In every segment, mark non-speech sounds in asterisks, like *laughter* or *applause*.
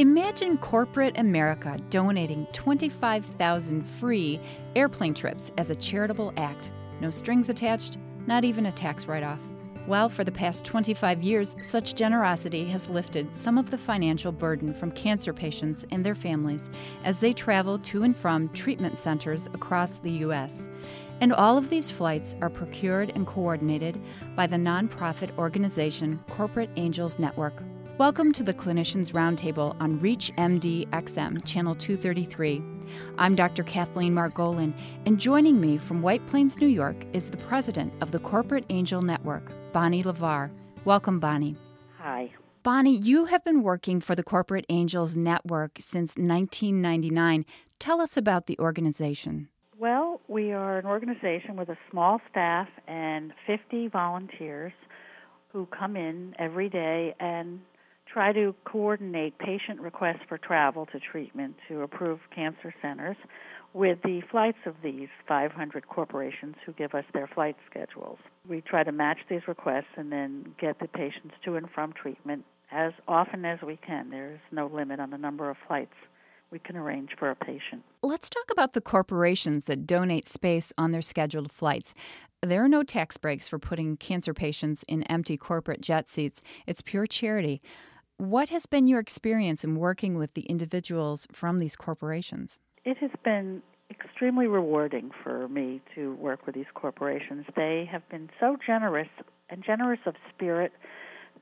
Imagine corporate America donating 25,000 free airplane trips as a charitable act. No strings attached, not even a tax write off. Well, for the past 25 years, such generosity has lifted some of the financial burden from cancer patients and their families as they travel to and from treatment centers across the U.S. And all of these flights are procured and coordinated by the nonprofit organization Corporate Angels Network. Welcome to the Clinicians Roundtable on ReachMD XM, Channel 233. I'm Dr. Kathleen Margolin, and joining me from White Plains, New York, is the president of the Corporate Angel Network, Bonnie LeVar. Welcome, Bonnie. Hi. Bonnie, you have been working for the Corporate Angels Network since 1999. Tell us about the organization. Well, we are an organization with a small staff and 50 volunteers who come in every day and try to coordinate patient requests for travel to treatment to approved cancer centers with the flights of these 500 corporations who give us their flight schedules. We try to match these requests and then get the patients to and from treatment as often as we can. There's no limit on the number of flights we can arrange for a patient. Let's talk about the corporations that donate space on their scheduled flights. There are no tax breaks for putting cancer patients in empty corporate jet seats. It's pure charity. What has been your experience in working with the individuals from these corporations? It has been extremely rewarding for me to work with these corporations. They have been so generous and generous of spirit.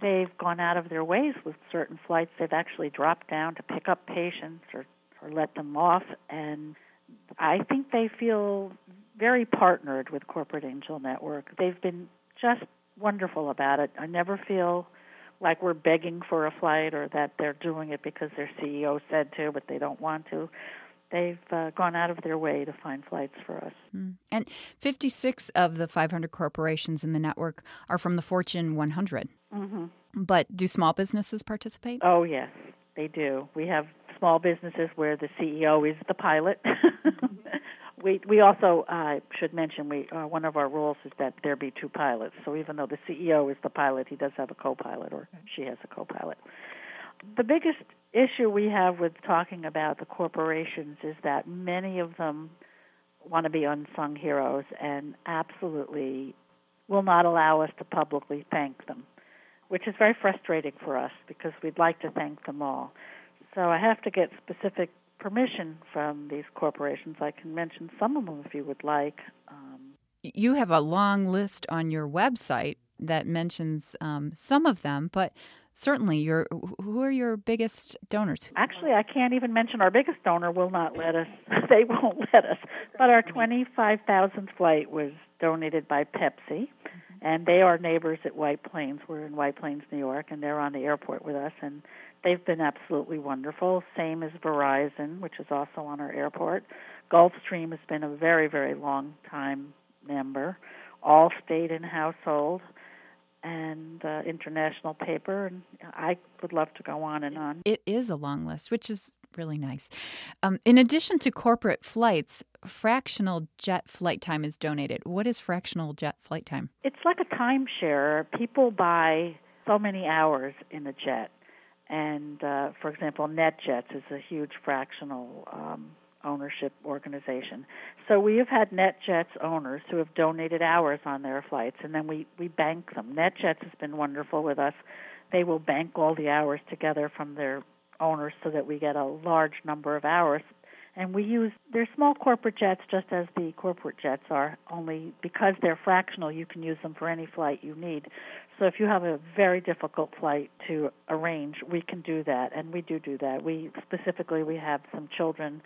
They've gone out of their ways with certain flights. They've actually dropped down to pick up patients or, or let them off. And I think they feel very partnered with Corporate Angel Network. They've been just wonderful about it. I never feel like we're begging for a flight or that they're doing it because their CEO said to, but they don't want to. They've uh, gone out of their way to find flights for us. Mm. And 56 of the 500 corporations in the network are from the Fortune 100. Mm-hmm. But do small businesses participate? Oh, yes, they do. We have small businesses where the CEO is the pilot. *laughs* we we also uh, should mention we uh, one of our rules is that there be two pilots. So even though the CEO is the pilot, he does have a co-pilot or she has a co-pilot. The biggest issue we have with talking about the corporations is that many of them want to be unsung heroes and absolutely will not allow us to publicly thank them, which is very frustrating for us because we'd like to thank them all. So I have to get specific permission from these corporations. I can mention some of them if you would like. Um, you have a long list on your website that mentions um, some of them, but certainly your who are your biggest donors actually i can't even mention our biggest donor will not let us *laughs* they won't let us but our 25000th flight was donated by pepsi and they are neighbors at white plains we're in white plains new york and they're on the airport with us and They've been absolutely wonderful. Same as Verizon, which is also on our airport. Gulfstream has been a very, very long time member. Allstate in household and uh, international paper and i would love to go on and on it is a long list which is really nice um, in addition to corporate flights fractional jet flight time is donated what is fractional jet flight time it's like a timeshare people buy so many hours in a jet and uh, for example, NetJets is a huge fractional um, ownership organization. So we have had NetJets owners who have donated hours on their flights, and then we we bank them. NetJets has been wonderful with us. They will bank all the hours together from their owners so that we get a large number of hours. And we use they're small corporate jets just as the corporate jets are only because they're fractional you can use them for any flight you need. So if you have a very difficult flight to arrange we can do that and we do do that. We specifically we have some children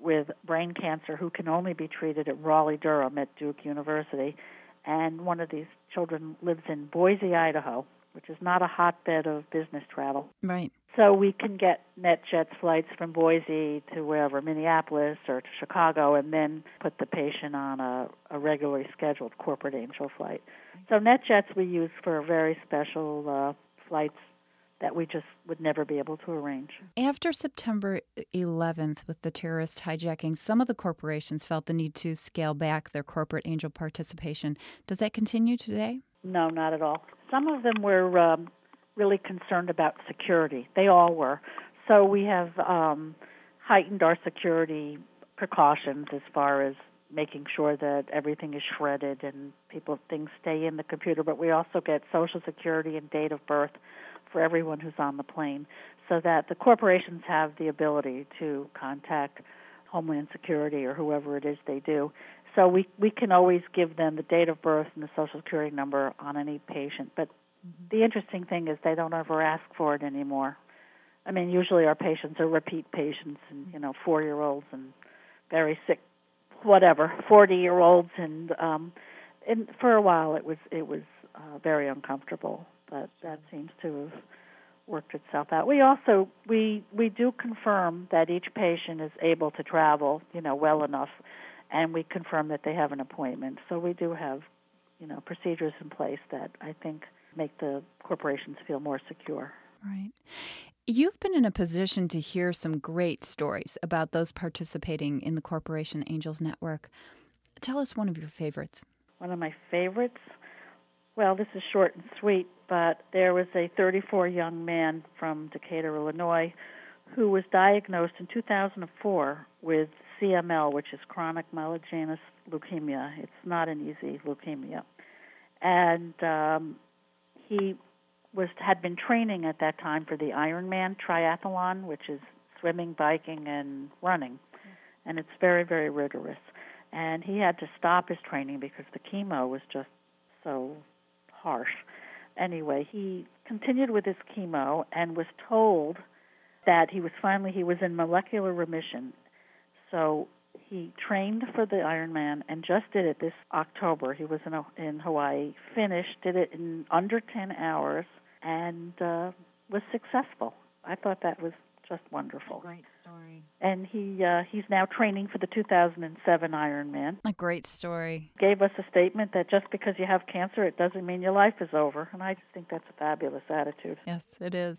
with brain cancer who can only be treated at Raleigh Durham at Duke University. And one of these children lives in Boise Idaho which is not a hotbed of business travel right so we can get NetJets flights from Boise to wherever, Minneapolis or to Chicago, and then put the patient on a, a regularly scheduled corporate angel flight. So NetJets we use for very special uh, flights that we just would never be able to arrange. After September 11th, with the terrorist hijacking, some of the corporations felt the need to scale back their corporate angel participation. Does that continue today? No, not at all. Some of them were um, really concerned about security. They all were. so we have um, heightened our security precautions as far as making sure that everything is shredded and people things stay in the computer. But we also get Social Security and date of birth for everyone who's on the plane, so that the corporations have the ability to contact Homeland Security or whoever it is they do. So we we can always give them the date of birth and the social security number on any patient. But mm-hmm. the interesting thing is they don't ever ask for it anymore. I mean, usually our patients are repeat patients, and you know, four year olds and very sick, whatever, forty year olds, and um, and for a while it was it was uh, very uncomfortable, but that seems to have worked itself out. We also we we do confirm that each patient is able to travel, you know, well enough, and we confirm that they have an appointment. So we do have, you know, procedures in place that I think make the corporations feel more secure. Right. You've been in a position to hear some great stories about those participating in the Corporation Angels Network. Tell us one of your favorites. One of my favorites well, this is short and sweet, but there was a 34 young man from Decatur, Illinois, who was diagnosed in 2004 with CML, which is chronic myelogenous leukemia. It's not an easy leukemia, and um, he was had been training at that time for the Ironman triathlon, which is swimming, biking, and running, and it's very very rigorous. And he had to stop his training because the chemo was just so harsh. Anyway, he continued with his chemo and was told that he was finally he was in molecular remission. So he trained for the Ironman and just did it this October. He was in in Hawaii, finished, did it in under 10 hours, and uh, was successful. I thought that was just wonderful. Great story. And he uh, he's now training for the 2007 Ironman. A great story. Gave us a statement that just because you have cancer, it doesn't mean your life is over, and I just think that's a fabulous attitude. Yes, it is.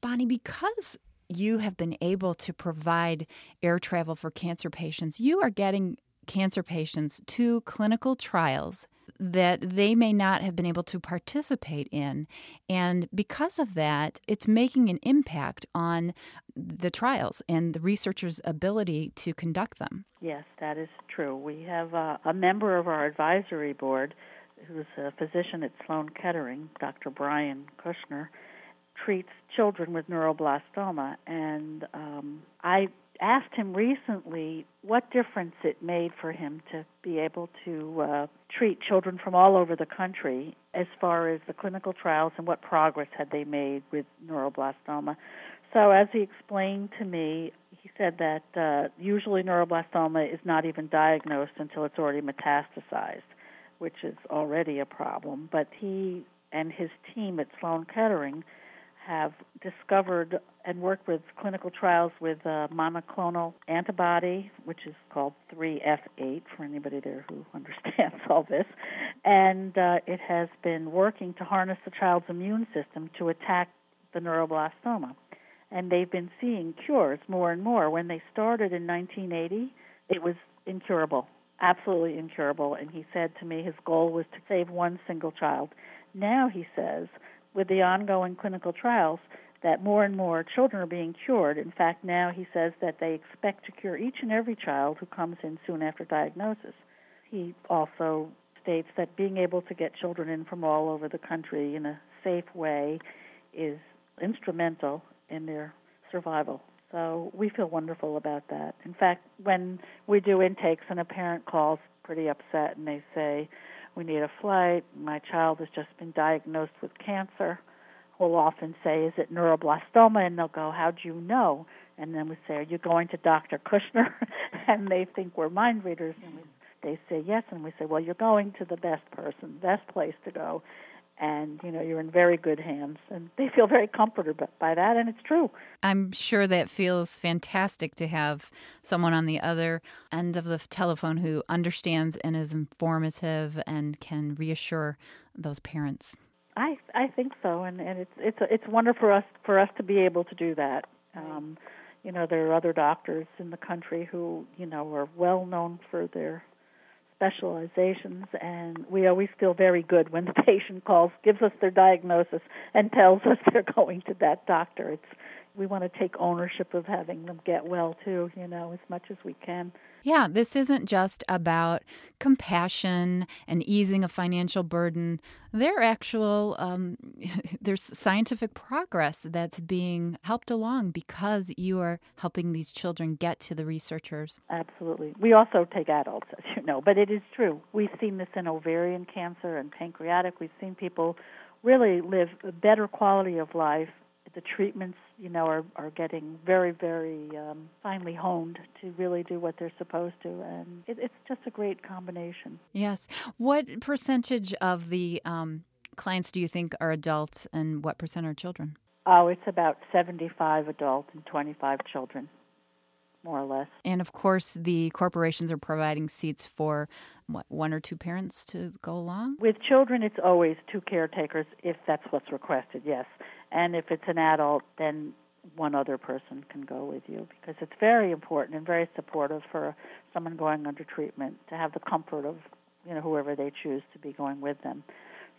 Bonnie, because you have been able to provide air travel for cancer patients, you are getting cancer patients to clinical trials that they may not have been able to participate in. And because of that, it's making an impact on the trials and the researchers' ability to conduct them. Yes, that is true. We have a, a member of our advisory board who's a physician at Sloan Kettering, Dr. Brian Kushner, treats children with neuroblastoma. And um, I asked him recently what difference it made for him to be able to uh, treat children from all over the country as far as the clinical trials and what progress had they made with neuroblastoma. So, as he explained to me, he said that uh, usually neuroblastoma is not even diagnosed until it's already metastasized, which is already a problem. But he and his team at Sloan Kettering have discovered and worked with clinical trials with a monoclonal antibody, which is called 3F8 for anybody there who *laughs* understands all this. And uh, it has been working to harness the child's immune system to attack the neuroblastoma. And they've been seeing cures more and more. When they started in 1980, it was incurable, absolutely incurable. And he said to me his goal was to save one single child. Now he says with the ongoing clinical trials that more and more children are being cured. In fact, now he says that they expect to cure each and every child who comes in soon after diagnosis. He also states that being able to get children in from all over the country in a safe way is instrumental in their survival. So we feel wonderful about that. In fact, when we do intakes and a parent calls pretty upset and they say, we need a flight. My child has just been diagnosed with cancer. We'll often say, Is it neuroblastoma? And they'll go, How do you know? And then we say, Are you going to Dr. Kushner? *laughs* and they think we're mind readers. And we, they say, Yes. And we say, Well, you're going to the best person, best place to go and you know you're in very good hands and they feel very comforted by that and it's true. I'm sure that feels fantastic to have someone on the other end of the telephone who understands and is informative and can reassure those parents. I i think so and and it's it's it's wonderful for us for us to be able to do that. Um you know there are other doctors in the country who you know are well known for their specializations, and we always feel very good when the *laughs* patient calls, gives us their diagnosis, and tells us *laughs* they're going to that doctor. It's we want to take ownership of having them get well too, you know, as much as we can. Yeah, this isn't just about compassion and easing a financial burden. There actual um, *laughs* there's scientific progress that's being helped along because you are helping these children get to the researchers. Absolutely. We also take adults, as you know, but it is true. We've seen this in ovarian cancer and pancreatic. We've seen people really live a better quality of life the treatments, you know, are are getting very, very um, finely honed to really do what they're supposed to, and it, it's just a great combination. Yes. What percentage of the um, clients do you think are adults, and what percent are children? Oh, it's about seventy-five adults and twenty-five children more or less. And of course, the corporations are providing seats for what one or two parents to go along. With children, it's always two caretakers if that's what's requested. Yes, and if it's an adult, then one other person can go with you because it's very important and very supportive for someone going under treatment to have the comfort of you know whoever they choose to be going with them.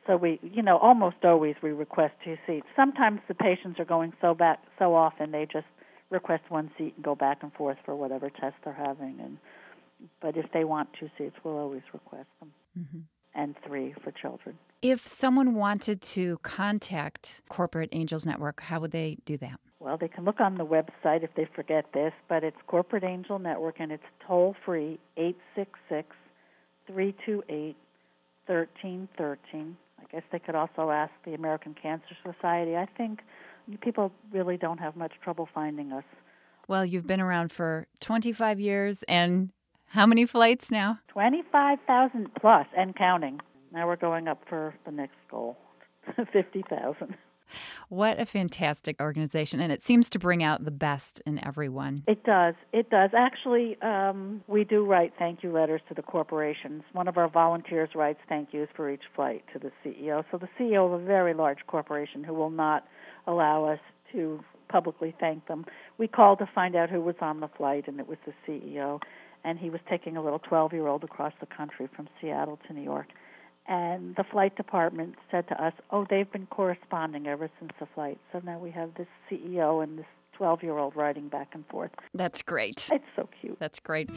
So we, you know, almost always we request two seats. Sometimes the patients are going so back so often they just request one seat and go back and forth for whatever test they're having. And but if they want two seats, we'll always request them. Mm-hmm. And three for children. If someone wanted to contact Corporate Angels Network, how would they do that? Well, they can look on the website if they forget this, but it's Corporate Angel Network and it's toll free 866 328 1313. I guess they could also ask the American Cancer Society. I think people really don't have much trouble finding us. Well, you've been around for 25 years and how many flights now? 25,000 plus and counting. Now we're going up for the next goal, *laughs* 50,000. What a fantastic organization, and it seems to bring out the best in everyone. It does. It does. Actually, um, we do write thank you letters to the corporations. One of our volunteers writes thank yous for each flight to the CEO. So the CEO of a very large corporation who will not allow us to publicly thank them. We called to find out who was on the flight, and it was the CEO. And he was taking a little 12 year old across the country from Seattle to New York and the flight department said to us, "Oh, they've been corresponding ever since the flight." So now we have this CEO and this 12 year old riding back and forth. That's great. It's so cute. That's great.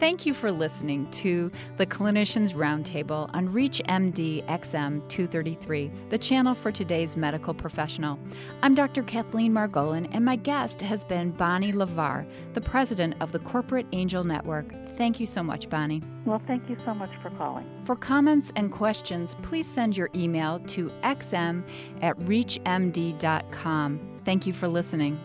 Thank you for listening to the Clinicians Roundtable on ReachMD XM 233, the channel for today's medical professional. I'm Dr. Kathleen Margolin, and my guest has been Bonnie LeVar, the president of the Corporate Angel Network. Thank you so much, Bonnie. Well, thank you so much for calling. For comments and questions, please send your email to xm at reachmd.com. Thank you for listening.